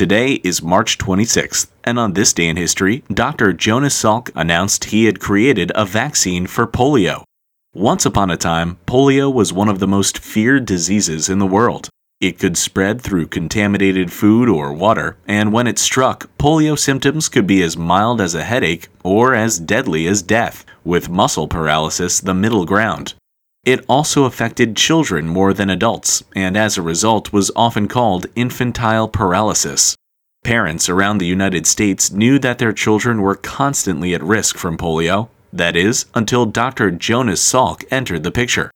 Today is March 26th, and on this day in history, Dr. Jonas Salk announced he had created a vaccine for polio. Once upon a time, polio was one of the most feared diseases in the world. It could spread through contaminated food or water, and when it struck, polio symptoms could be as mild as a headache or as deadly as death, with muscle paralysis the middle ground. It also affected children more than adults, and as a result was often called infantile paralysis. Parents around the United States knew that their children were constantly at risk from polio, that is, until Dr. Jonas Salk entered the picture.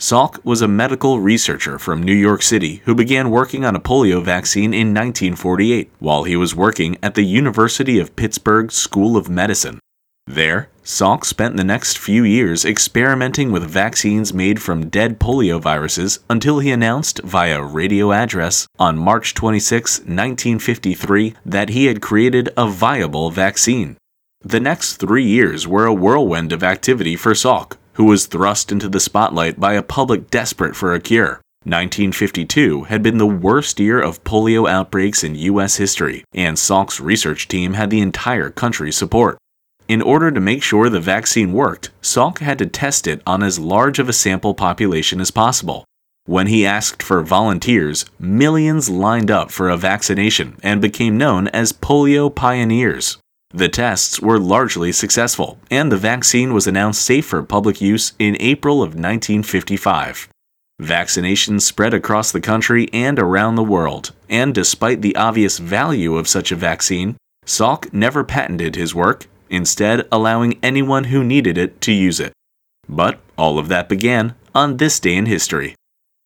Salk was a medical researcher from New York City who began working on a polio vaccine in 1948 while he was working at the University of Pittsburgh School of Medicine. There, Salk spent the next few years experimenting with vaccines made from dead polio viruses until he announced via radio address on March 26, 1953, that he had created a viable vaccine. The next three years were a whirlwind of activity for Salk, who was thrust into the spotlight by a public desperate for a cure. 1952 had been the worst year of polio outbreaks in U.S. history, and Salk's research team had the entire country's support. In order to make sure the vaccine worked, Salk had to test it on as large of a sample population as possible. When he asked for volunteers, millions lined up for a vaccination and became known as polio pioneers. The tests were largely successful, and the vaccine was announced safe for public use in April of 1955. Vaccinations spread across the country and around the world, and despite the obvious value of such a vaccine, Salk never patented his work instead allowing anyone who needed it to use it. But all of that began on this day in history.